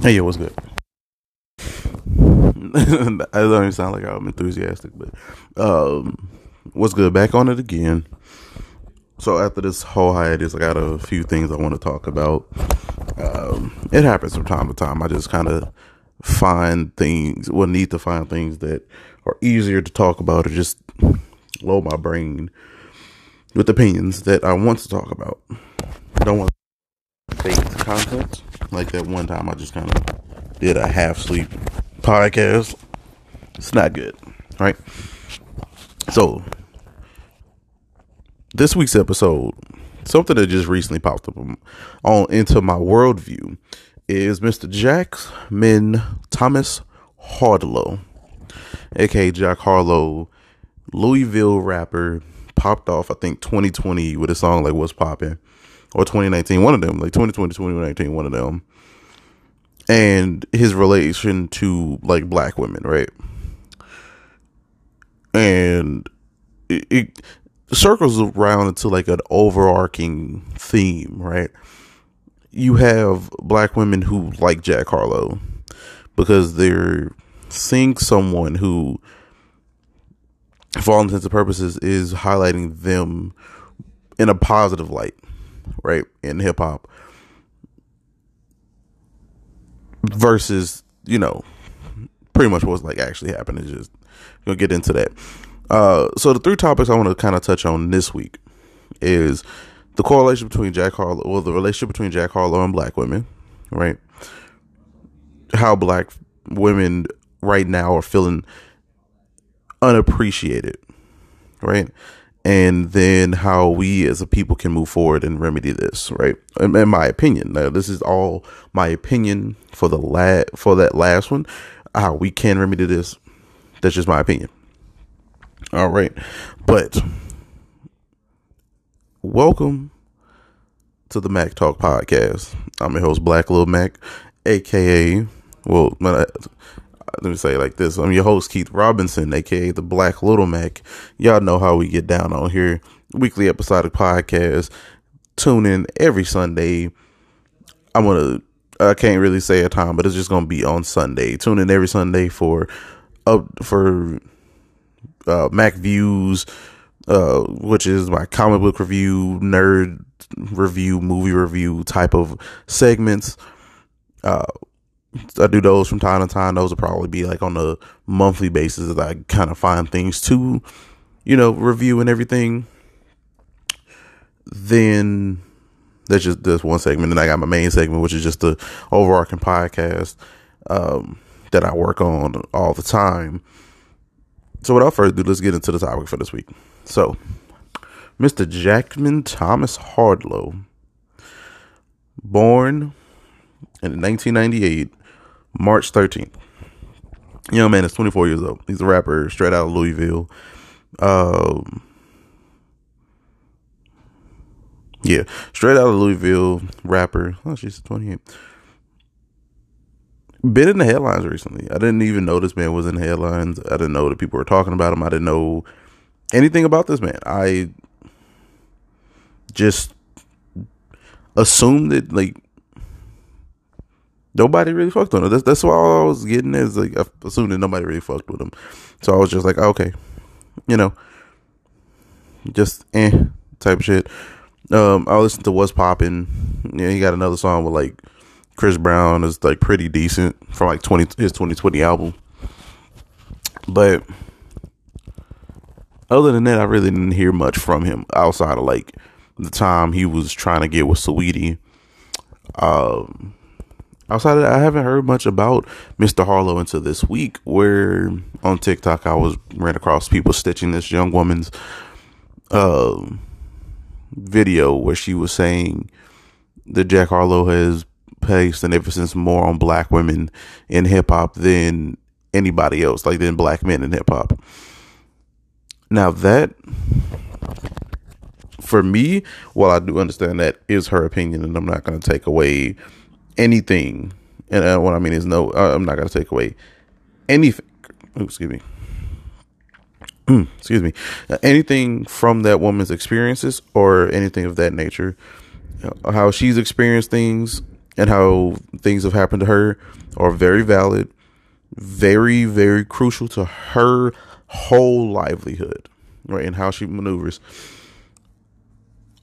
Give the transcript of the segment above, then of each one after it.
Hey, yo, what's good? I don't even sound like I'm enthusiastic, but um, what's good? Back on it again. So after this whole hiatus, I got a few things I want to talk about. Um, it happens from time to time. I just kind of find things, well, need to find things that are easier to talk about, or just load my brain with opinions that I want to talk about. Don't want baked content. Like that one time I just kind of did a half sleep podcast. It's not good, right? So, this week's episode, something that just recently popped up on into my worldview is Mr. Jackman Thomas Harlow, aka Jack Harlow, Louisville rapper, popped off I think 2020 with a song like "What's Poppin'." Or 2019, one of them, like 2020, 2019, one of them, and his relation to like black women, right? And it, it circles around into like an overarching theme, right? You have black women who like Jack Harlow because they're seeing someone who, for all intents and purposes, is highlighting them in a positive light right, in hip hop versus, you know, pretty much what's like actually happening. Just gonna get into that. Uh, so the three topics I want to kind of touch on this week is the correlation between Jack Harlow, well, the relationship between Jack Harlow and black women, right? How black women right now are feeling unappreciated, right? And then how we as a people can move forward and remedy this, right? In, in my opinion, now this is all my opinion for the la- for that last one, how we can remedy this. That's just my opinion. All right, but welcome to the Mac Talk podcast. I'm your host, Black Little Mac, aka well, let me say like this. I'm your host, Keith Robinson, aka the Black Little Mac. Y'all know how we get down on here. Weekly episodic podcast. Tune in every Sunday. I'm gonna I can't really say a time, but it's just gonna be on Sunday. Tune in every Sunday for uh for uh Mac Views, uh, which is my comic book review, nerd review, movie review type of segments. Uh I do those from time to time. Those will probably be like on a monthly basis I kind of find things to, you know, review and everything. Then that's just this one segment. Then I got my main segment, which is just the overarching podcast um, that I work on all the time. So without further ado, let's get into the topic for this week. So, Mr. Jackman Thomas Harlow, born in 1998 March 13th. Young man is 24 years old. He's a rapper straight out of Louisville. Um, yeah, straight out of Louisville rapper. Oh, she's 28. Been in the headlines recently. I didn't even know this man was in the headlines. I didn't know that people were talking about him. I didn't know anything about this man. I just assumed that like nobody really fucked with him. That's that's why I was getting is like that nobody really fucked with him. So I was just like, okay, you know, just eh type shit. Um, I listened to What's Poppin'. Yeah, he got another song with like Chris Brown is like pretty decent from like twenty his twenty twenty album. But other than that, I really didn't hear much from him outside of like the time he was trying to get with Saweetie. Um, outside of that, I haven't heard much about Mr. Harlow until this week, where on TikTok I was ran across people stitching this young woman's uh, video where she was saying that Jack Harlow has placed an emphasis more on black women in hip hop than anybody else, like than black men in hip hop. Now that for me, while I do understand that is her opinion, and I'm not going to take away anything, and uh, what I mean is no, uh, I'm not to take away anything. Ooh, excuse me. excuse me. Uh, anything from that woman's experiences or anything of that nature, uh, how she's experienced things, and how things have happened to her are very valid, very, very crucial to her whole livelihood, right? And how she maneuvers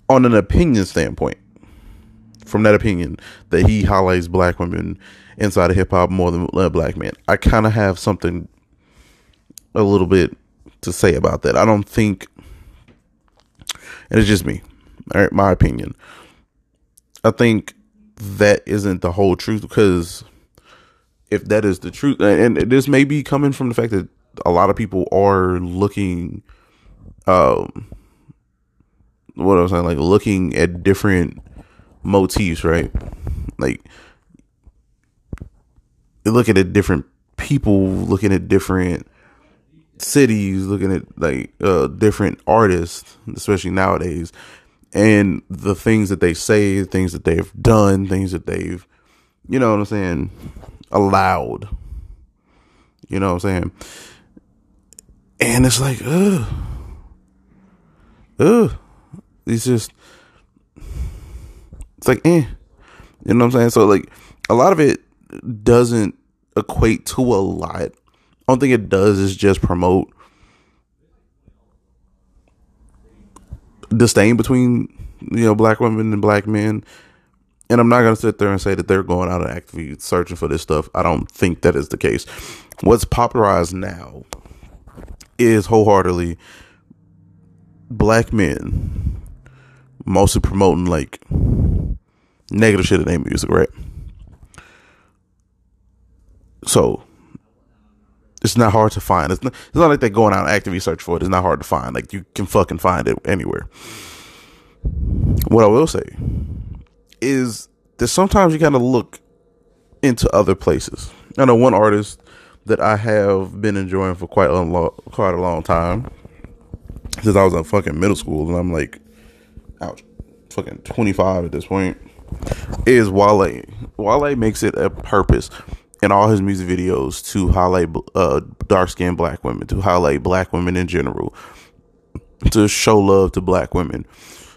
on an opinion standpoint. From that opinion that he highlights black women inside of hip hop more than black men, I kind of have something a little bit to say about that. I don't think, and it's just me, my opinion. I think that isn't the whole truth because if that is the truth, and this may be coming from the fact that a lot of people are looking, um, what I was saying, like looking at different motifs, right? Like, looking at different people, looking at different cities, looking at like uh, different artists, especially nowadays, and the things that they say, things that they've done, things that they've, you know what I'm saying, allowed. You know what I'm saying? And it's like, ugh. Ugh. It's just, it's like, eh. You know what I'm saying? So, like, a lot of it doesn't equate to a lot. I don't think it does is just promote disdain between you know black women and black men. And I'm not gonna sit there and say that they're going out and actively searching for this stuff. I don't think that is the case. What's popularized now is wholeheartedly black men mostly promoting like negative shit in their music, right? So it's not hard to find. It's not, it's not like they're going out and actively search for it. It's not hard to find. Like you can fucking find it anywhere. What I will say is that sometimes you kind of look into other places. I know one artist that I have been enjoying for quite a long, quite a long time since I was in fucking middle school, and I'm like, fucking 25 at this point. Is Wale? Wale makes it a purpose in all his music videos to highlight uh, dark skinned black women, to highlight black women in general, to show love to black women.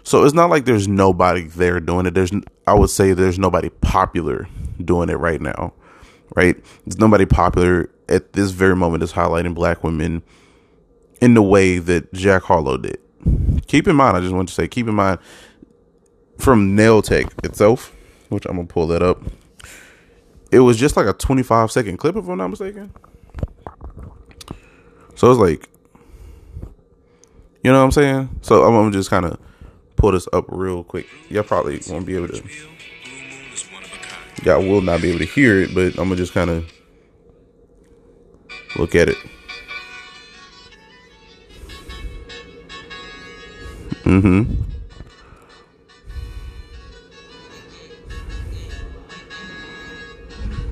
So it's not like there's nobody there doing it. There's, I would say, there's nobody popular doing it right now, right? There's nobody popular at this very moment is highlighting black women in the way that Jack Harlow did. Keep in mind, I just want to say, keep in mind from Nail Tech itself, which I'm gonna pull that up it was just like a 25 second clip, if I'm not mistaken. So it's like, you know what I'm saying? So I'm gonna just kind of pull this up real quick. Y'all probably won't be able to. Y'all will not be able to hear it, but I'm gonna just kind of look at it. Mm-hmm.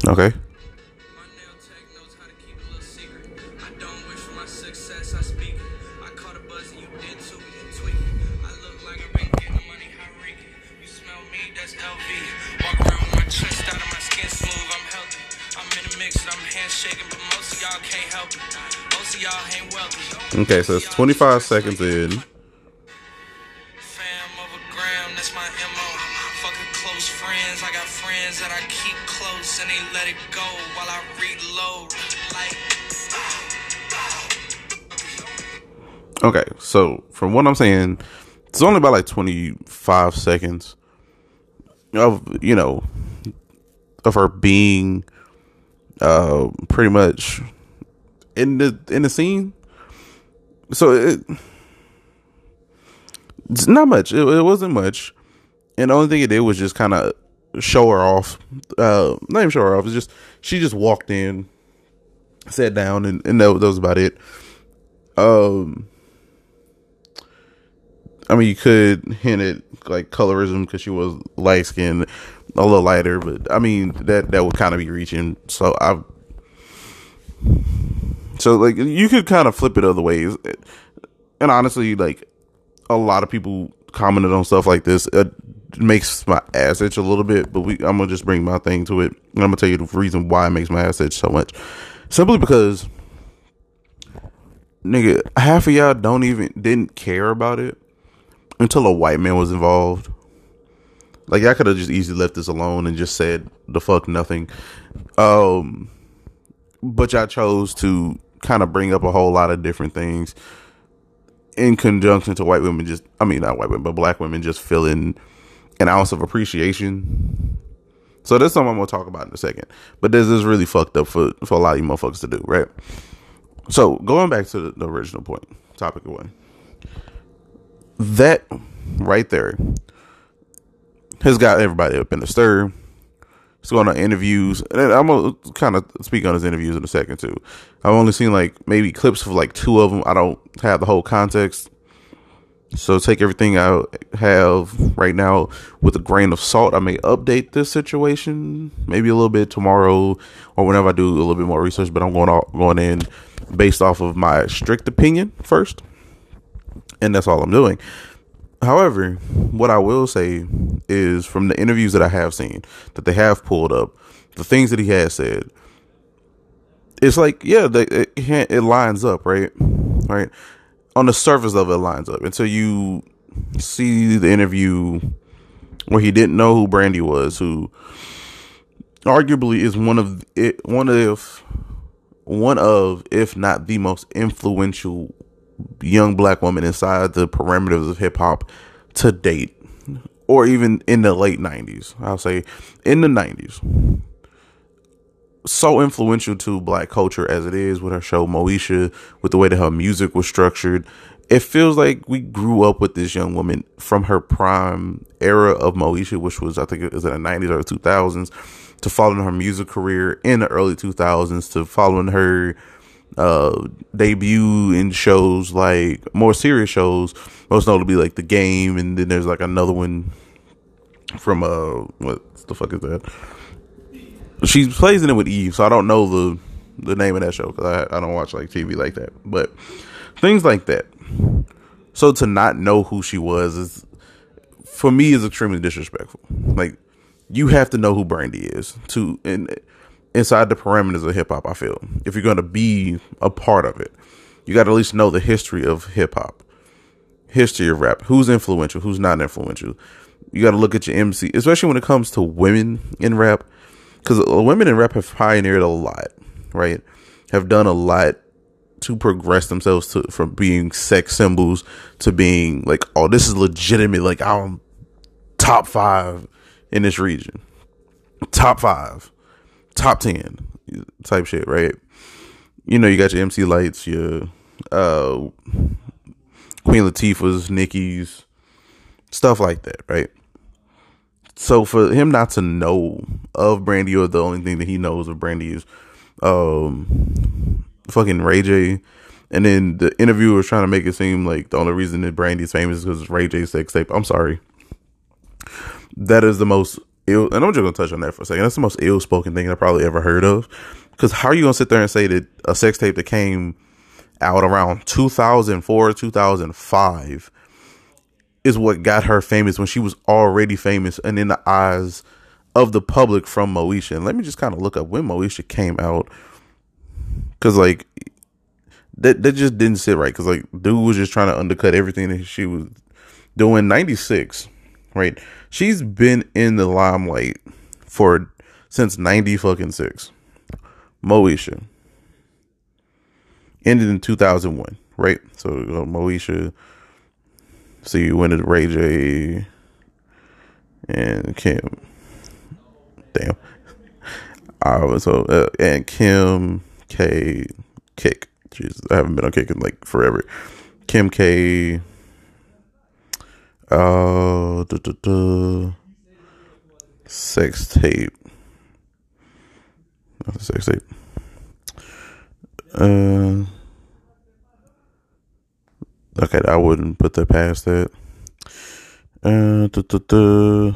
Okay. Okay, so it's 25 seconds in. Okay, so from what I'm saying, it's only about like 25 seconds of you know of her being uh pretty much in the in the scene. So it it's not much. It, it wasn't much, and the only thing it did was just kind of show her off. Uh, not even show her off. It's just she just walked in, sat down, and, and that, that was about it. Um I mean, you could hint at like colorism because she was light skinned, a little lighter, but I mean that that would kind of be reaching. So I, so like you could kind of flip it other ways, and honestly, like a lot of people commented on stuff like this. It makes my ass itch a little bit, but we I'm gonna just bring my thing to it, and I'm gonna tell you the reason why it makes my ass itch so much. Simply because, nigga, half of y'all don't even didn't care about it until a white man was involved. Like I could have just easily left this alone and just said the fuck nothing. Um, but y'all chose to kind of bring up a whole lot of different things in conjunction to white women just I mean not white women, but black women just feeling an ounce of appreciation. So that's something I'm gonna talk about in a second. But this is really fucked up for, for a lot of you motherfuckers to do, right? So going back to the, the original point, topic one. That right there has got everybody up in the stir. He's going on interviews, and I'm gonna kind of speak on his interviews in a second too. I've only seen like maybe clips of like two of them. I don't have the whole context, so take everything I have right now with a grain of salt. I may update this situation maybe a little bit tomorrow or whenever I do a little bit more research. But I'm going all, going in based off of my strict opinion first, and that's all I'm doing. However, what I will say is from the interviews that I have seen that they have pulled up, the things that he has said, it's like yeah, they, it, it lines up, right? Right on the surface of it lines up until you see the interview where he didn't know who Brandy was, who arguably is one of it, one of one of if not the most influential young black woman inside the parameters of hip hop to date, or even in the late '90s. I'll say in the '90s. So influential to black culture as it is with her show Moesha, with the way that her music was structured. It feels like we grew up with this young woman from her prime era of Moesha, which was I think it was in the '90s or 2000s, to following her music career in the early 2000s, to following her uh, debut in shows like more serious shows, most notably like The Game, and then there's like another one from uh, what the fuck is that? She plays in it with Eve, so I don't know the the name of that show because I I don't watch like TV like that, but things like that. So to not know who she was is for me is extremely disrespectful. Like you have to know who Brandy is to and inside the parameters of hip hop. I feel if you're going to be a part of it, you got to at least know the history of hip hop, history of rap, who's influential, who's not influential. You got to look at your MC, especially when it comes to women in rap, because women in rap have pioneered a lot, right? Have done a lot to progress themselves to from being sex symbols to being like, oh, this is legitimate. Like I'm top five in this region, top five top 10 type shit, right? You know, you got your MC Lytes, your uh, Queen Latifah's, Nicki's, stuff like that, right? So for him not to know of Brandy or the only thing that he knows of Brandy is um fucking Ray J. And then the interviewer was trying to make it seem like the only reason that Brandy's famous is because Ray J's sex tape. I'm sorry. That is the most ill, and I'm just gonna touch on that for a second. That's the most ill spoken thing I probably ever heard of. Because how are you gonna sit there and say that a sex tape that came out around 2004, 2005 is what got her famous when she was already famous and in the eyes of the public from Moesha. And let me just kind of look up when Moesha came out. Cause like that that just didn't sit right. Cause like dude was just trying to undercut everything that she was doing. 96, right? she's been in the limelight for since 90 fucking 6. Moesha ended in 2001, right? So uh, Moesha see went did Ray J and Kim damn uh, so uh, and Kim K Kick Jesus I haven't been on Kick in like forever Kim K uh, duh, duh, duh. sex tape. Not a sex tape. Uh, okay, I wouldn't put that past that. Uh, duh, duh, duh.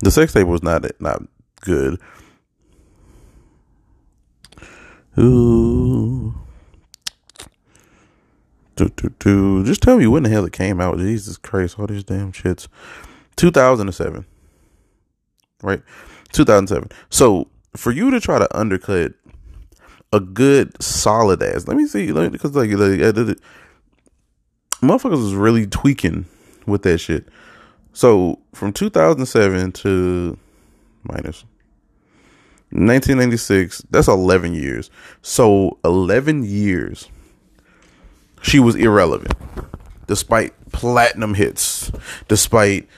The sex tape was not not good. Ooh. Do, do, do. Just tell me when the hell it came out. Jesus Christ, all these damn shits. 2007. Right? 2007. So for you to try to undercut a good solid ass, let me see, because like, like, like motherfuckers was really tweaking with that shit. So from 2007 to minus 1996, that's 11 years. So 11 years, she was irrelevant, despite platinum hits, despite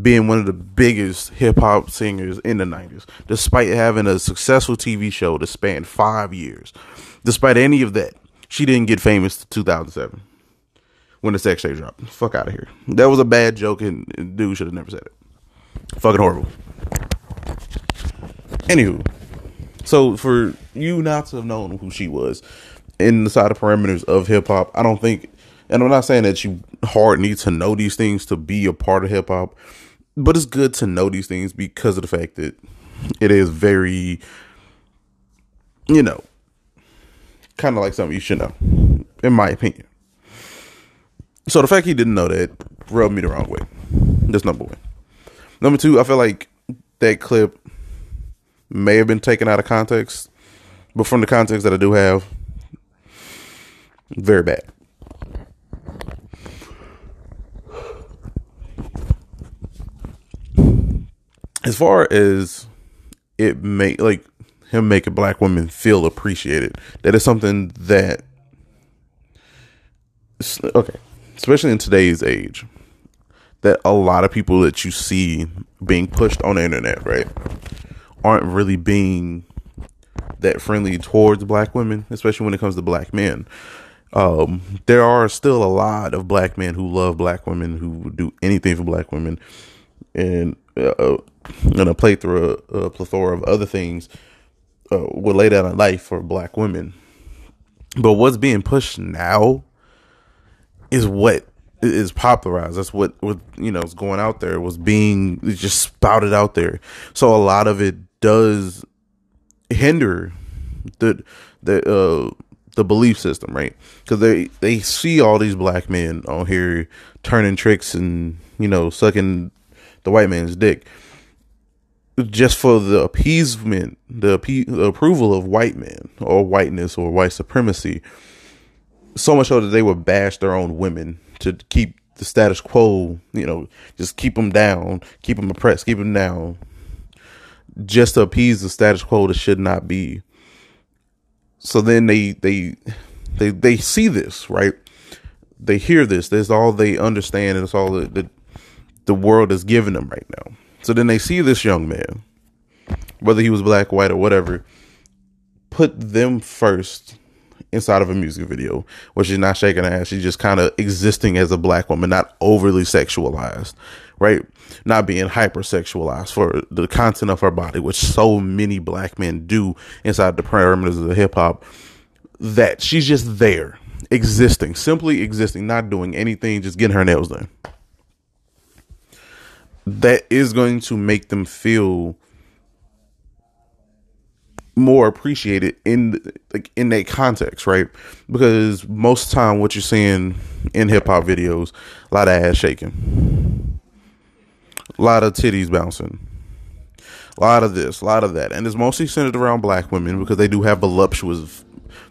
being one of the biggest hip hop singers in the 90s, despite having a successful TV show that spanned five years. Despite any of that, she didn't get famous to 2007 when the sex tape dropped. Fuck out of here. That was a bad joke, and dude should have never said it. Fucking horrible. Anywho, so for you not to have known who she was inside the parameters of hip hop, I don't think, and I'm not saying that you hard need to know these things to be a part of hip hop, but it's good to know these things because of the fact that it is very, you know, kind of like something you should know, in my opinion. So the fact he didn't know that rubbed me the wrong way. That's number one. Number two, I feel like that clip may have been taken out of context, but from the context that I do have, very bad. As far as it make like him making black women feel appreciated, that is something that okay, especially in today's age, that a lot of people that you see being pushed on the internet, right, aren't really being that friendly towards black women, especially when it comes to black men. Um, there are still a lot of black men who love black women, who do anything for black women, and uh, and a plethora, a plethora of other things uh, would lay down a life for black women. But what's being pushed now is what is popularized. That's what what you know is going out there. Was being just spouted out there. So a lot of it does hinder the the uh the belief system, right? Because they they see all these black men on here turning tricks and you know sucking the white man's dick just for the appeasement, the, the approval of white men or whiteness or white supremacy. So much so that they would bash their own women to keep the status quo, you know, just keep them down, keep them oppressed, keep them down, just to appease the status quo that should not be. So then they they they they see this right. They hear this. That's all they understand, and it's all that the, the world is giving them right now. So then they see this young man, whether he was black, white, or whatever, put them first inside of a music video, where she's not shaking her ass. She's just kind of existing as a black woman, not overly sexualized, right? Not being hypersexualized for the content of her body, which so many black men do inside the parameters of hip hop. That she's just there, existing, simply existing, not doing anything, just getting her nails done that is going to make them feel more appreciated in like in that context, right? Because most of the time, what you're seeing in hip hop videos, a lot of ass shaking, a lot of titties bouncing, a lot of this, a lot of that, and it's mostly centered around black women because they do have voluptuous,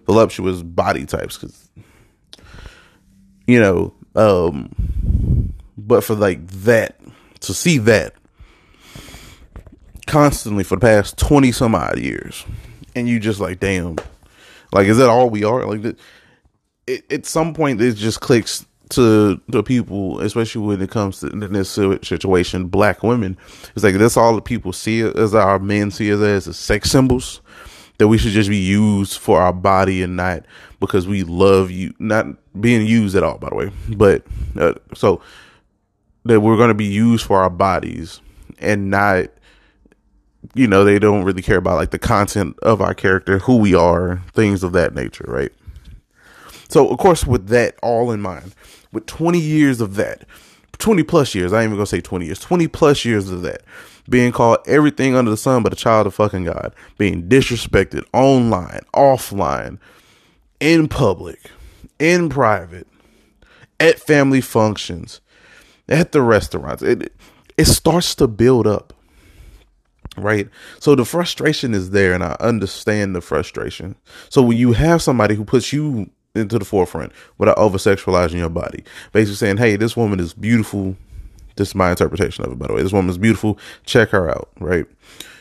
voluptuous body types. Because you know, um, but for like that to see that constantly for the past 20 some odd years. And you just like damn. Like is that all we are? Like it, at some point it just clicks to the people especially when it comes to this situation black women. It's like that's all the people see as our men see us as, as sex symbols that we should just be used for our body and not because we love you not being used at all by the way. But uh, so that we're going to be used for our bodies and not you know they don't really care about like the content of our character who we are things of that nature right? So of course with that all in mind with 20 years of that 20 plus years i ain't even gonna say 20 years 20 plus years of that being called everything under the sun but a child of fucking god being disrespected online offline in public in private at family functions at the restaurants. It it starts to build up. Right? So the frustration is there and I understand the frustration. So when you have somebody who puts you into the forefront without over sexualizing your body, basically saying, Hey, this woman is beautiful This is my interpretation of it, by the way. This woman's beautiful. Check her out, right?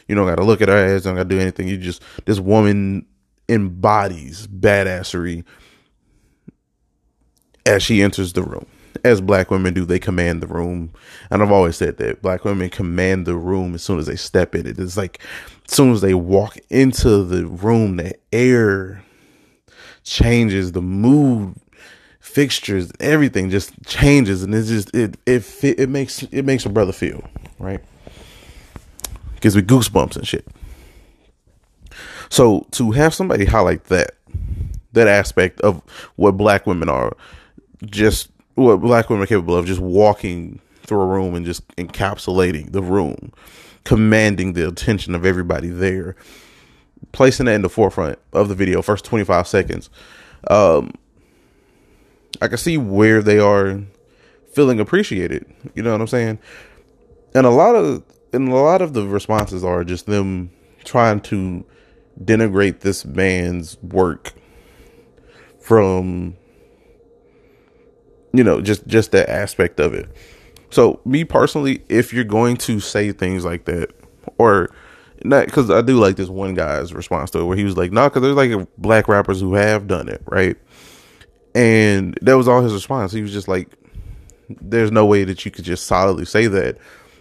You don't got to look at her ass. Don't got to do anything. You just this woman embodies badassery as she enters the room. As black women do, they command the room. And I've always said that black women command the room as soon as they step in it. It's like as soon as they walk into the room, the air changes, the mood fixtures, everything just changes, and it's just it it it makes it makes a brother feel right. Gives me goosebumps and shit. So to have somebody highlight that that aspect of what black women are, just what black women are capable of, just walking through a room and just encapsulating the room, commanding the attention of everybody there, placing that in the forefront of the video, first 25 seconds. Um, I can see where they are feeling appreciated. You know what I'm saying? And a lot of and a lot of the responses are just them trying to denigrate this man's work from you know just just that aspect of it. So me personally if you're going to say things like that or not because i do like this one guy's response to it where he was like no nah, because there's like black rappers who have done it right? And that was all his response. He was just like there's no way that you could just solidly say that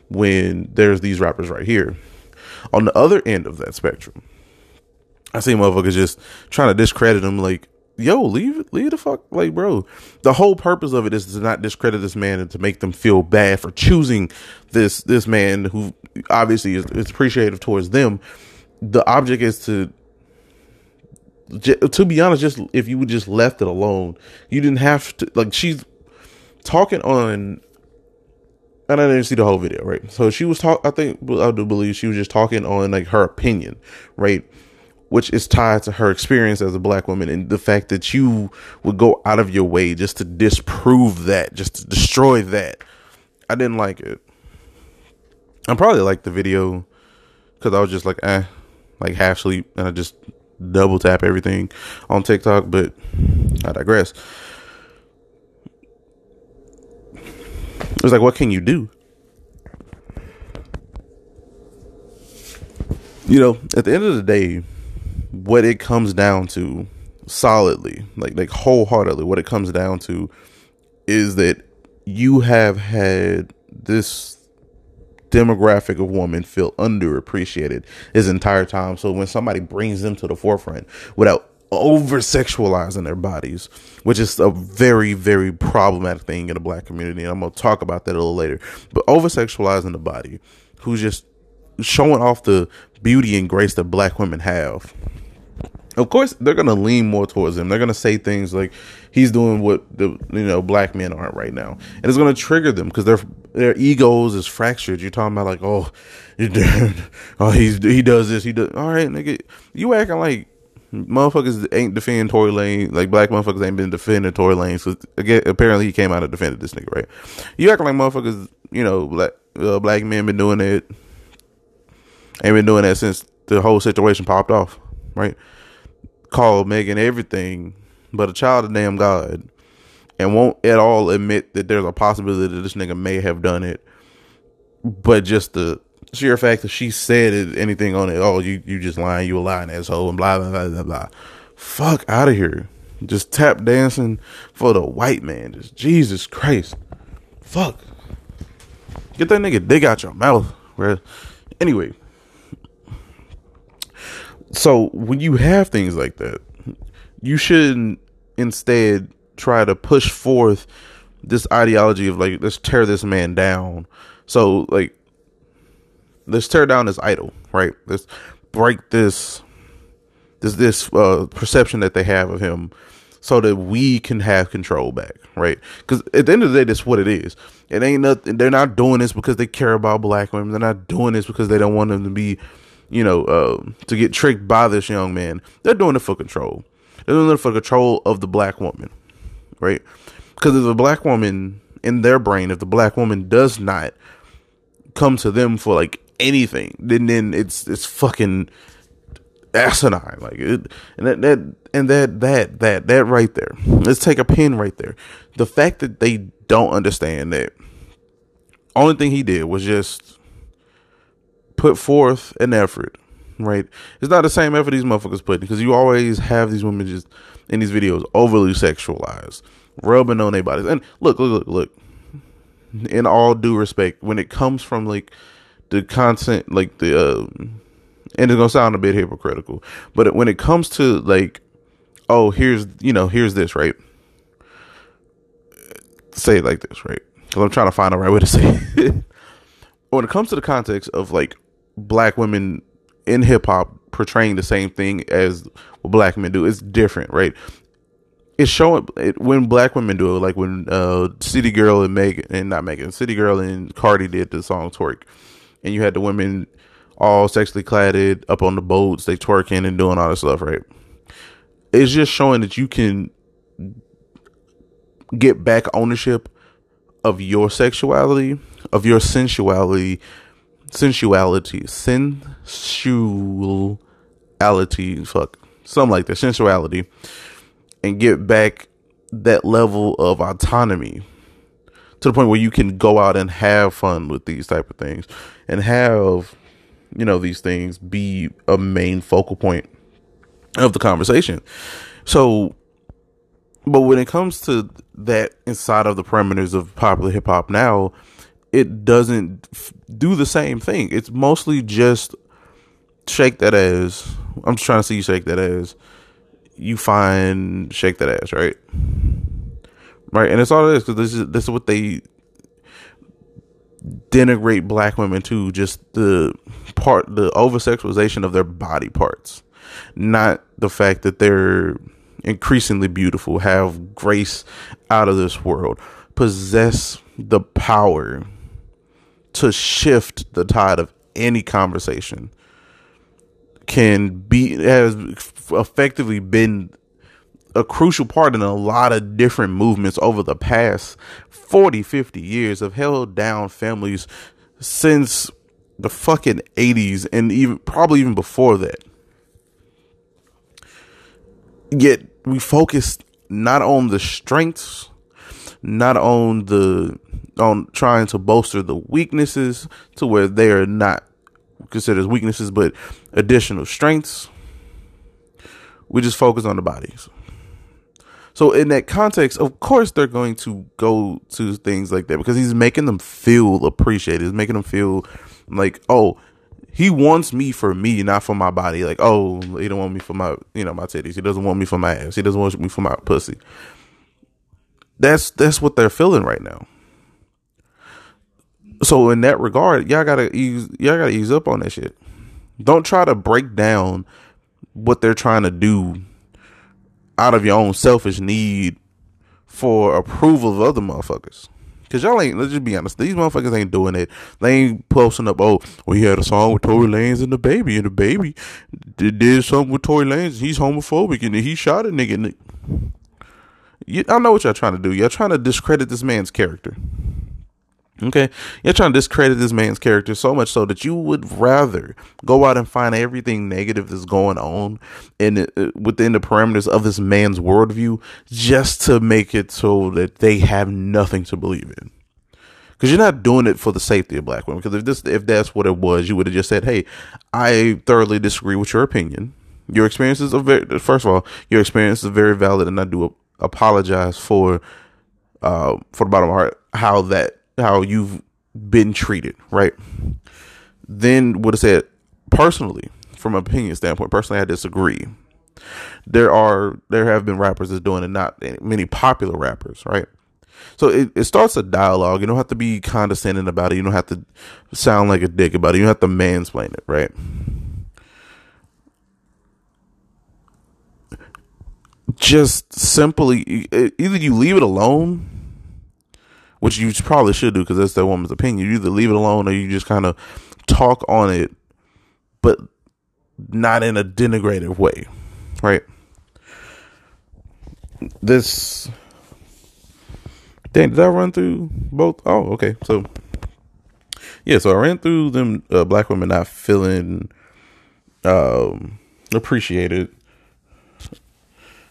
when there's these rappers right here. On the other end of that spectrum i see motherfuckers just trying to discredit him like yo, leave leave the fuck, like, bro. The whole purpose of it is to not discredit this man and to make them feel bad for choosing this this man who obviously is, is appreciative towards them. The object is to, to be honest, just if you would just left it alone, you didn't have to. Like, she's talking on. And I didn't see the whole video, right? So she was talking. I think I do believe she was just talking on like her opinion, right? Which is tied to her experience as a black woman and the fact that you would go out of your way just to disprove that, just to destroy that. I didn't like it. I probably liked the video because I was just like, eh, like half sleep, and I just double tap everything on TikTok, but I digress. It was like, what can you do? You know, at the end of the day, what it comes down to solidly, like like wholeheartedly, what it comes down to is that you have had this demographic of women feel underappreciated his entire time. So when somebody brings them to the forefront without over sexualizing their bodies, which is a very, very problematic thing in the black community, and I'm gonna talk about that a little later. But over sexualizing the body, who's just showing off the beauty and grace that black women have of course they're gonna lean more towards him. They're gonna say things like he's doing what the you know black men aren't right now, and it's gonna trigger them because their their egos is fractured. You're talking about like oh, oh he's he does this he does all right nigga. You acting like motherfuckers ain't defending Tory Lane like black motherfuckers ain't been defending Tory Lane. So again, apparently he came out and defended this nigga right. You acting like motherfuckers you know black uh, black men been doing it. Ain't been doing that since the whole situation popped off, right? Called Megan everything but a child of damn God and won't at all admit that there's a possibility that this nigga may have done it. But just the sheer fact that she said it, anything on it, oh, you, you just lying, you a lying asshole, and blah, blah, blah, blah, blah. Fuck out of here. Just tap dancing for the white man. Just Jesus Christ. Fuck. Get that nigga dig out your mouth, bro. Anyway, so when you have things like that, you shouldn't instead try to push forth this ideology of like let's tear this man down. So like let's tear down this idol, right? Let's break this this this uh, perception that they have of him so that we can have control back, right? Because at the end of the day, that's what it is. It ain't nothing. They're not doing this because they care about black women. They're not doing this because they don't want them to be you know, uh, to get tricked by this young man. They're doing it for control. They're doing it for control of the black woman, right? Because if the black woman in their brain, if the black woman does not come to them for like anything, then then it's it's fucking asinine. Like it, and that that and that that that that right there. Let's take a pin right there. The fact that they don't understand that only thing he did was just put forth an effort, right? It's not the same effort these motherfuckers put because you always have these women just in these videos overly sexualized, rubbing on their bodies. And look, look, look, look. In all due respect, when it comes from like the content, like the, uh, and it's gonna sound a bit hypocritical, but when it comes to like, oh, here's you know, here's this, right? Say it like this, right? Because I'm trying to find the right way to say it. when it comes to the context of like black women in hip hop portraying the same thing as what black men do, it's different, right? It's showing it, when black women do it, like when uh, City Girl and Megan and not Megan, City Girl and Cardi did the song "Twerk," and you had the women all sexually cladded up on the boats, they twerking and doing all this stuff, right? It's just showing that you can get back ownership of your sexuality, of your sensuality, sensuality, sensuality, fuck, something like that, sensuality, and get back that level of autonomy. To the point where you can go out and have fun with these type of things. And have you know these things be a main focal point of the conversation. So but when it comes to that inside of the parameters of popular hip hop now, it doesn't f- do the same thing. It's mostly just shake that ass. I'm just trying to see you shake that ass. You find shake that ass, right? Right, and it's all it is because this is this is what they denigrate black women to just the part the over sexualization of their body parts, not the fact that they're increasingly beautiful, have grace out of this world, possess the power to shift the tide of any conversation, can be, has effectively been a crucial part in a lot of different movements over the past 40, 50 years have held down families since the fucking 80s and even probably even before that. Yet we focus not on the strengths, not on the on trying to bolster the weaknesses to where they are not considered as weaknesses, but additional strengths. We just focus on the bodies. So in that context, of course they're going to go to things like that because he's making them feel appreciated. He's making them feel like, oh, he wants me for me, not for my body. Like, oh, he don't want me for my, you know, my titties. He doesn't want me for my ass. He doesn't want me for my pussy. That's that's what they're feeling right now. So in that regard, y'all gotta ease y'all gotta ease up on that shit. Don't try to break down what they're trying to do out of your own selfish need for approval of other motherfuckers. Cause y'all ain't. Let's just be honest. These motherfuckers ain't doing it. They ain't posting up. Oh, we had a song with Tory Lanez and DaBaby, and DaBaby did, did something with Tory Lanez. He's homophobic, and he shot a nigga. You, I know what y'all trying to do. Y'all trying to discredit this man's character. Okay, you're trying to discredit this man's character so much so that you would rather go out and find everything negative that's going on in uh, within the parameters of this man's worldview, just to make it so that they have nothing to believe in. Because you're not doing it for the safety of black women. Because if this, if that's what it was, you would have just said, "Hey, I thoroughly disagree with your opinion. Your experiences are very. First of all, your experience is very valid, and I do apologize for, uh, for the bottom of heart, how that how you've been treated, right? Then would have said personally, from an opinion standpoint, personally I disagree. There are there have been rappers that's doing it, not many popular rappers, right? So it, it starts a dialogue. You don't have to be condescending about it. You don't have to sound like a dick about it. You don't have to mansplain it, right? Just simply either you leave it alone which you probably should do because that's that woman's opinion. You either leave it alone or you just kind of talk on it, but not in a denigrative way, right? This. Dang, did I run through both? Oh, okay. So, yeah, so I ran through them uh, black women not feeling um, appreciated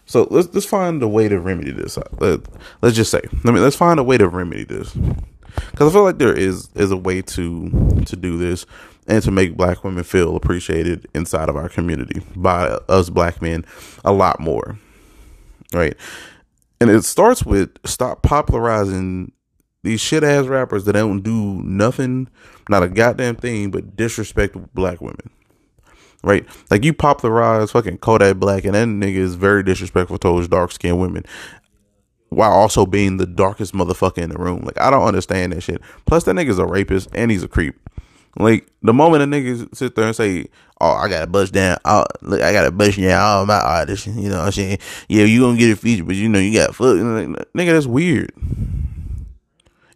so let's let's find a way to remedy this. Uh, let, let's just say, let me let's find a way to remedy this. because I feel like there is is a way to to do this and to make black women feel appreciated inside of our community by us black men a lot more, right? And it starts with stop popularizing these shit ass rappers that don't do nothing, not a goddamn thing, but disrespect black women. Right? Like you popularize fucking Kodak Black and that nigga is very disrespectful towards dark skinned women while also being the darkest motherfucker in the room. Like I don't understand that shit. Plus that nigga's a rapist and he's a creep. Like the moment a nigga sit there and say, "Oh, I gotta bust down, oh, look, I gotta bust down all my artists," you know what I'm saying? Yeah, you gonna get a feature, but you know you got fuck, nigga. That's weird.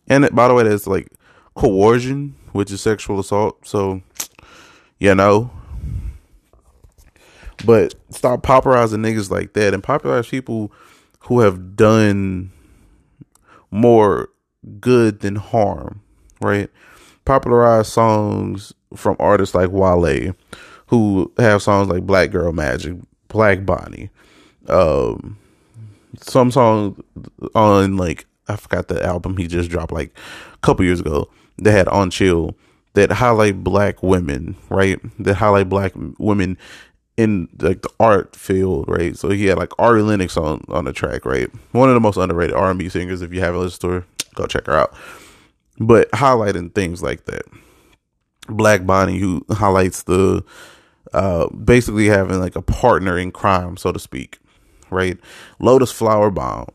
And by the way, that's like coercion, which is sexual assault. So, you know. But stop popularizing niggas like that and popularize people who have done more good than harm, right? Popularize songs from artists like Wale, who have songs like Black Girl Magic, Black Bonnie, um, some songs on like I forgot the album he just dropped like a couple years ago that had on chill that highlight black women, right? That highlight black women in like the art field, right? So he had like Ari Lennox on on the track, right? One of the most underrated R and B singers. If you haven't listened to her, go check her out. But highlighting things like that, Black Bonnie, who highlights the uh basically having like a partner in crime, so to speak, right? Lotus Flower Bomb.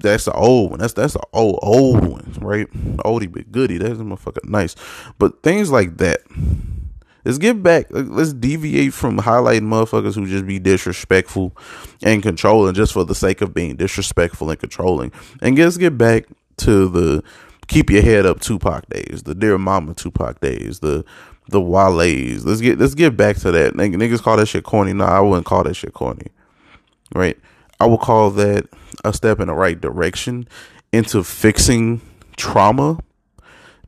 That's the old one. That's that's the old old one, right? Oldie but goodie. That's a motherfucker nice. But things like that Let's get back. Let's deviate from highlighting motherfuckers who just be disrespectful and controlling just for the sake of being disrespectful and controlling. And let's get back to the keep your head up Tupac days, the dear mama Tupac days, the the Wale's. Let's get let's get back to that. Niggas call that shit corny. No, I wouldn't call that shit corny. Right? I would call that a step in the right direction into fixing trauma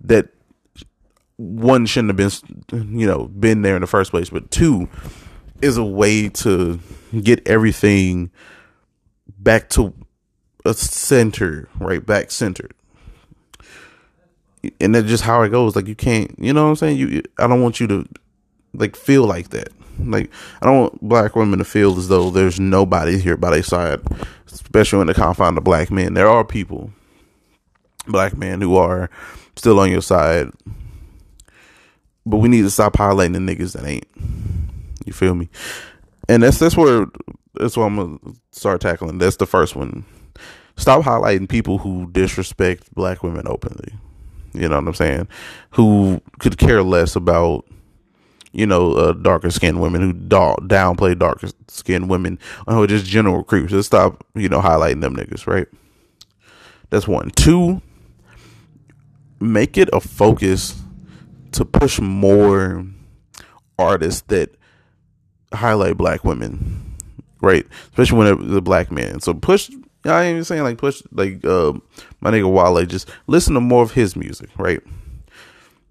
that one shouldn't have been you know been there in the first place but two is a way to get everything back to a center right back centered. And that's just how it goes. Like you can't you know what i'm saying? You i don't want you to like feel like that. Like i don't want black women to feel as though there's nobody here by their side especially in the confine of black men there are people black men who are still on your side but we need to stop highlighting the niggas that ain't. You feel me? And that's that's where that's what I'm gonna start tackling. That's the first one. Stop highlighting people who disrespect black women openly. You know what I'm saying? Who could care less about you know, uh, darker skinned women who downplay darker skinned women or just general creeps. Just stop, you know, highlighting them niggas, right? That's one. Two, make it a focus to push more artists that highlight black women, right? Especially when the black man. So push. I ain't even saying like push like uh, my nigga Wale. Just listen to more of his music, right?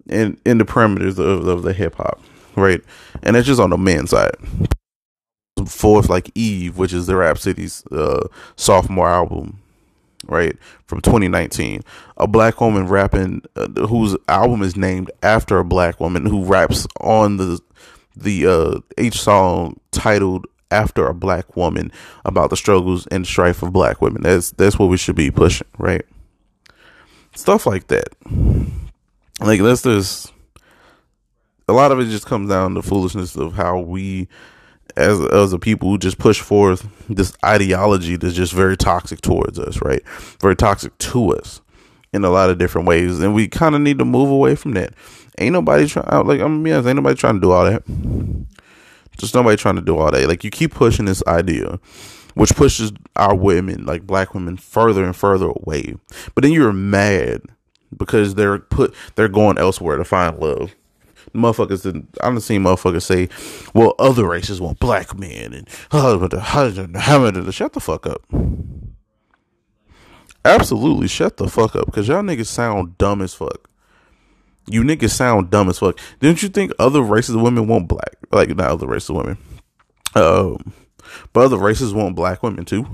And in the parameters of, of the hip hop, right? And it's just on the men's side. Fourth, like Eve, which is the Rapsody's uh, sophomore album, right from 2019 a black woman rapping uh, whose album is named after a black woman who raps on the the uh song titled after a black woman about the struggles and strife of black women. That's that's what we should be pushing right? Stuff like that. Like that's just a lot of it just comes down to foolishness of how we as as a people who just push forth this ideology that's just very toxic towards us, right? Very toxic to us in a lot of different ways, and we kind of need to move away from that. Ain't nobody trying. Uh, like I'm gonna ain't nobody trying to do all that. Just nobody trying to do all that. Like you keep pushing this idea, which pushes our women, like black women, further and further away. But then you're mad because they're put they're going elsewhere to find love motherfuckers, I don't see motherfuckers say, well, other races want black men and shut the fuck up. Absolutely, shut the fuck up, cause y'all niggas sound dumb as fuck. You niggas sound dumb as fuck. Didn't you think other races of women want black? Like not other races of women, um, but other races want black women too.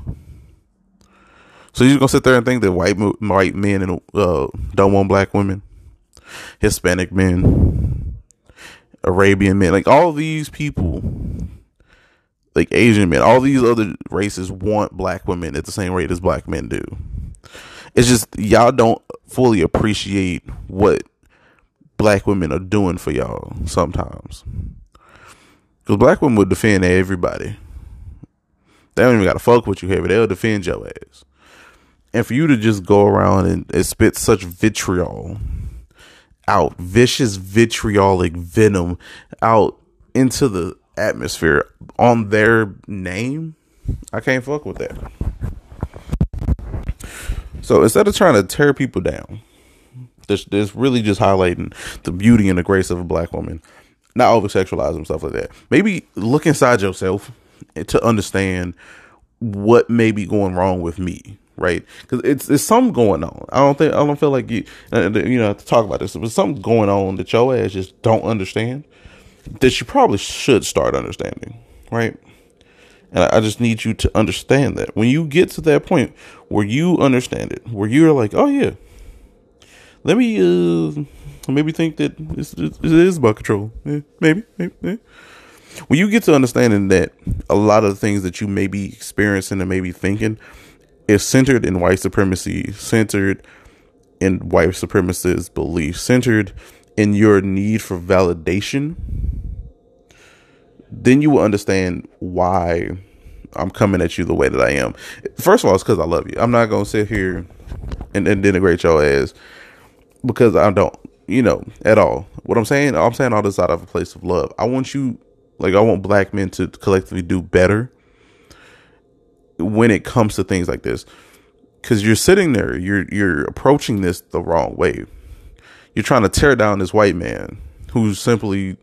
So you're gonna sit there and think that white white men and uh, don't want black women, Hispanic men, Arabian men, like all these people, like Asian men, all these other races want black women at the same rate as black men do. It's just y'all don't fully appreciate what black women are doing for y'all sometimes. Because black women would defend everybody. They don't even got to fuck with you heavy. They'll defend your ass. And for you to just go around and, and spit such vitriol out, vicious vitriolic venom out into the atmosphere on their name, I can't fuck with that. So instead of trying to tear people down, this this really just highlighting the beauty and the grace of a black woman, not over and stuff like that. Maybe look inside yourself to understand what may be going wrong with me right? Because it's it's something going on. I don't think I don't feel like you uh, you know to talk about this. But something going on that your ass just don't understand that you probably should start understanding, right? And I, just need you to understand that when you get to that point where you understand it, where you're like, oh yeah, let me uh maybe think that this, this is about control. Yeah, maybe, maybe. Yeah. When you get to understanding that a lot of the things that you may be experiencing and maybe thinking is centered in white supremacy, centered in white supremacist beliefs, centered in your need for validation, then you will understand why I'm coming at you the way that I am. First of all, it's because I love you. I'm not gonna sit here and, and denigrate your ass because I don't, you know, at all. What I'm saying, I'm saying all this out of a place of love. I want you, like, I want black men to collectively do better when it comes to things like this because you're sitting there you're you're approaching this the wrong way. You're trying to tear down this white man who simply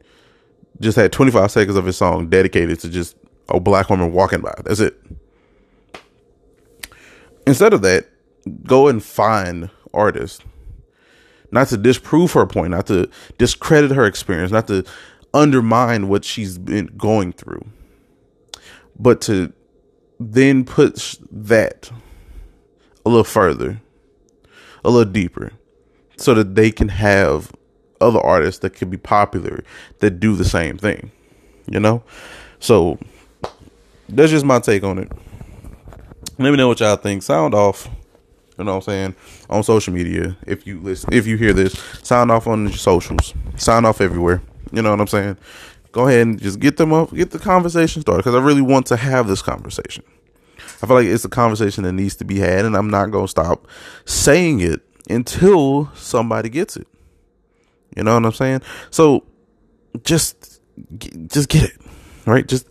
just had 25 seconds of his song dedicated to just a black woman walking by. That's it. Instead of that go and find artists not to disprove her point not to discredit her experience not to undermine what she's been going through but to then puts that a little further, a little deeper, so that they can have other artists that can be popular that do the same thing. You know? So that's just my take on it. Let me know what y'all think. Sound off. You know what I'm saying? On social media. If you listen if you hear this, sound off on your socials. Sound off everywhere. You know what I'm saying? Go ahead and just get them up, get the conversation started because I really want to have this conversation. I feel like it's a conversation that needs to be had, and I'm not gonna stop saying it until somebody gets it. You know what I'm saying? So just just get it right. Just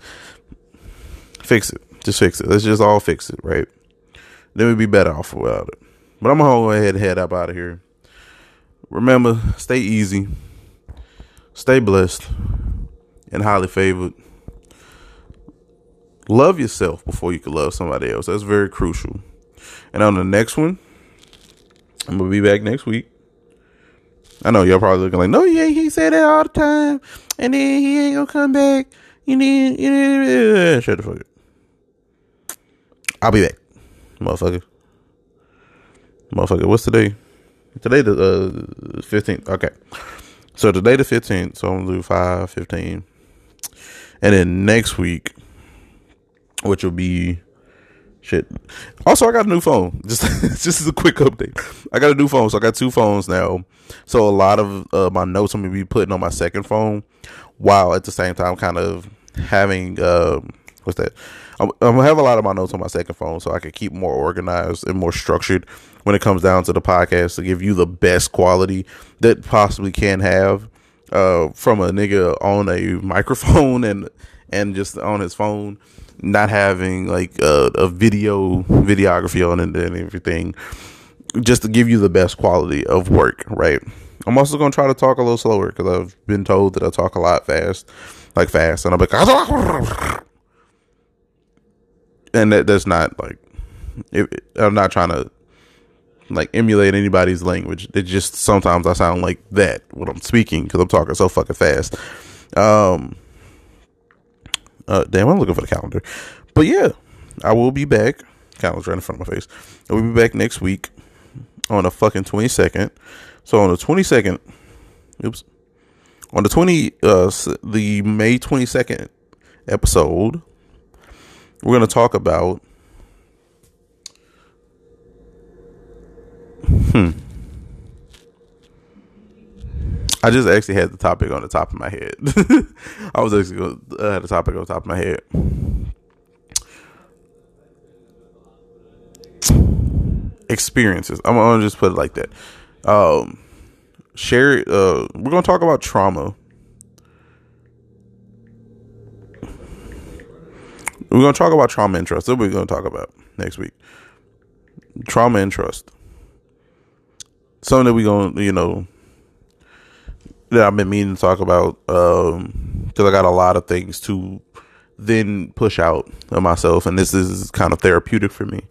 fix it. Just fix it. Let's just all fix it, right? Then we'd be better off without it. But I'm gonna go ahead and head up out of here. Remember, stay easy, stay blessed and highly favored. Love yourself before you can love somebody else. That's very crucial. And on the next one, I'm gonna be back next week. I know y'all probably looking like, no, yeah, he said that all the time, and then he ain't gonna come back. You need, you need, shut the fuck up. I'll be back, motherfucker. Motherfucker, what's today? Today the uh, 15th. Okay. So today the 15th, so I'm gonna do 5, 15. And then next week, which will be shit. Also, I got a new phone. Just just as a quick update, I got a new phone, so I got two phones now. So a lot of uh, my notes I'm gonna be putting on my second phone, while at the same time kind of having uh, what's that? I'm, I'm, gonna have a lot of my notes on my second phone, so I can keep more organized and more structured when it comes down to the podcast to give you the best quality that possibly can have uh, from a nigga on a microphone and and just on his phone, not having like a, a video videography on it and everything, just to give you the best quality of work. Right. I'm also gonna try to talk a little slower because I've been told that I talk a lot fast, like fast, and I'm like, and that that's not like, I'm not trying to like emulate anybody's language. It just sometimes I sound like that when I'm speaking because I'm talking so fucking fast. Um, uh, damn, I'm looking for the calendar, but yeah, I will be back Calendar's right in front of my face. And we'll be back next week on the fucking 22nd. So on the 22nd, oops, on the 20, uh, the May 22nd episode, we're to talk about, hmm. I just actually had the topic on the top of my head. I was actually I had the topic on the top of my head. Experiences. I'm gonna just put it like that. Um, share. Uh, we're gonna talk about trauma. We're gonna talk about trauma and trust. That's what we're gonna talk about next week. Trauma and trust. Something that we gonna, you know, that I've been meaning to talk about um because I got a lot of things to then push out of myself, and this is kind of therapeutic for me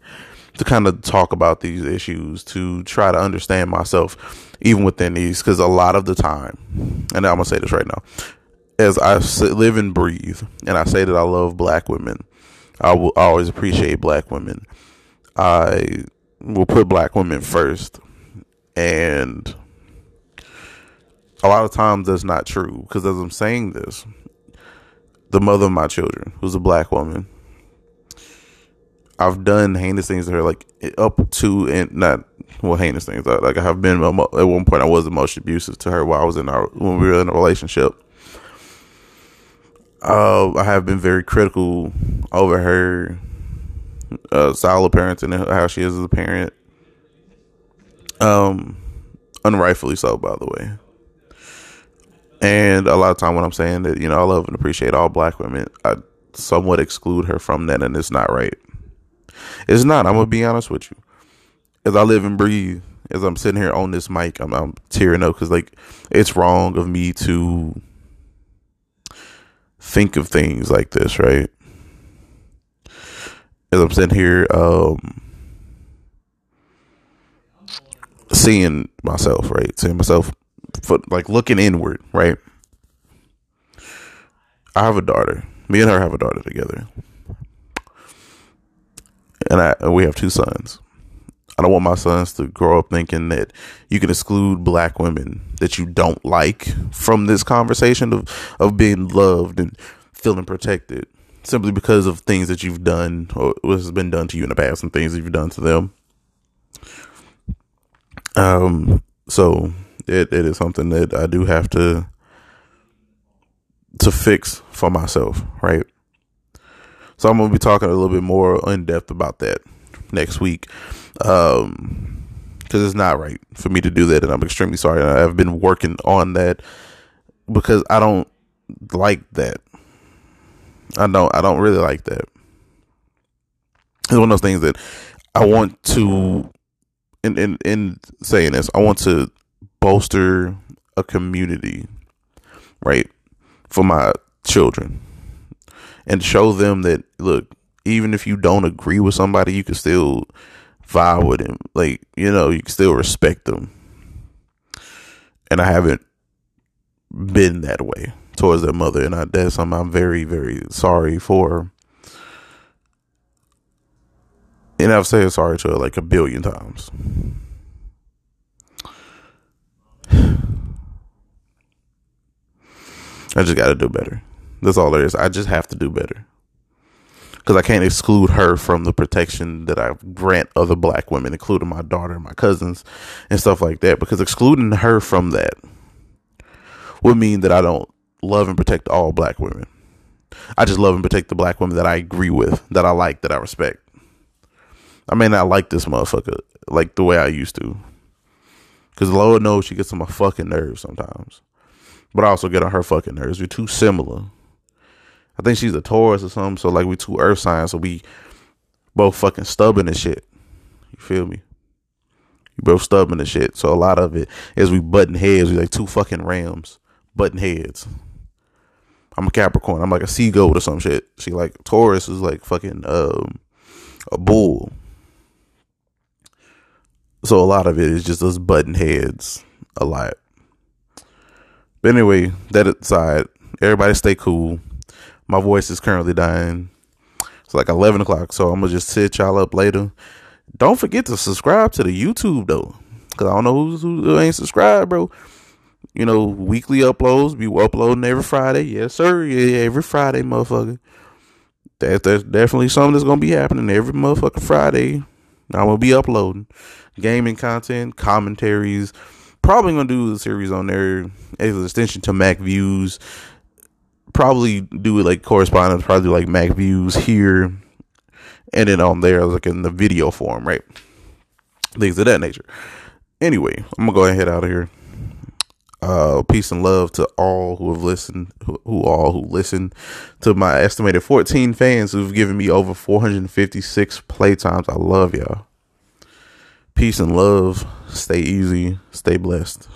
to kind of talk about these issues to try to understand myself even within these because a lot of the time and i'm gonna say this right now as i live and breathe and i say that i love black women i will always appreciate black women i will put black women first and a lot of times that's not true because as I'm saying this, the mother of my children, who's a black woman, I've done heinous things to her, like up to and not well heinous things. Like I have been at one point, I was emotionally abusive to her while I was in our when we were in a relationship. Uh, I have been very critical over her uh, style of parenting and how she is as a parent. Um, unrightfully so, by the way. And a lot of time when I'm saying that, you know, I love and appreciate all black women, I somewhat exclude her from that, and it's not right. It's not. I'm gonna be honest with you. As I live and breathe, as I'm sitting here on this mic, I'm, I'm tearing up because like it's wrong of me to think of things like this, right? As I'm sitting here, um, seeing myself, right? Seeing myself for like looking inward, right? I have a daughter. Me and her have a daughter together, and I and we have two sons. I don't want my sons to grow up thinking that you can exclude black women that you don't like from this conversation of of being loved and feeling protected simply because of things that you've done or what has been done to you in the past and things that you've done to them. Um, so it, it is something that I do have to to fix for myself, right? So I'm gonna be talking a little bit more in depth about that next week, um, because it's not right for me to do that, and I'm extremely sorry. I've been working on that because I don't like that. I don't. I don't really like that. It's one of those things that I want to. In in in saying this, I want to bolster a community, right, for my children and show them that look, even if you don't agree with somebody, you can still vibe with them. Like, you know, you can still respect them. And I haven't been that way towards their mother, and I, that's something I'm very, very sorry for. And I've said sorry to her like a billion times. I just got to do better. That's all there is. I just have to do better. Because I can't exclude her from the protection that I grant other black women, including my daughter, my cousins, and stuff like that. Because excluding her from that would mean that I don't love and protect all black women. I just love and protect the black women that I agree with, that I like, that I respect. I may not like this motherfucker like the way I used to. Because Lord knows she gets on my fucking nerves sometimes. But I also get on her fucking nerves. We're too similar. I think she's a Taurus or something. So like we two earth signs, so we both fucking stubborn and shit. You feel me? You both stubborn and shit. So a lot of it is we button heads. We like two fucking rams button heads. I'm a Capricorn. I'm like a seagull or some shit. She like Taurus is like fucking um a bull. So a lot of it is just us button heads a lot. But anyway, that aside, everybody stay cool. My voice is currently dying. It's like eleven o'clock, so I'm gonna just sit y'all up later. Don't forget to subscribe to the YouTube though, cause I don't know who's, who ain't subscribed, bro. You know, weekly uploads. Be uploading every Friday. Yes, sir. Yeah, every Friday, motherfucker. That that's definitely something that's gonna be happening every motherfucking Friday. I'm gonna be uploading gaming content, commentaries. Probably gonna do a series on there as an extension to Mac Views. Probably do it like correspondence. Probably like Mac Views here, and then on there like in the video form, right? Things of that nature. Anyway, I'm gonna go ahead out of here. Uh, peace and love to all who have listened, who, who all who listen to my estimated 14 fans who've given me over 456 playtimes. I love y'all. Peace and love. Stay easy. Stay blessed.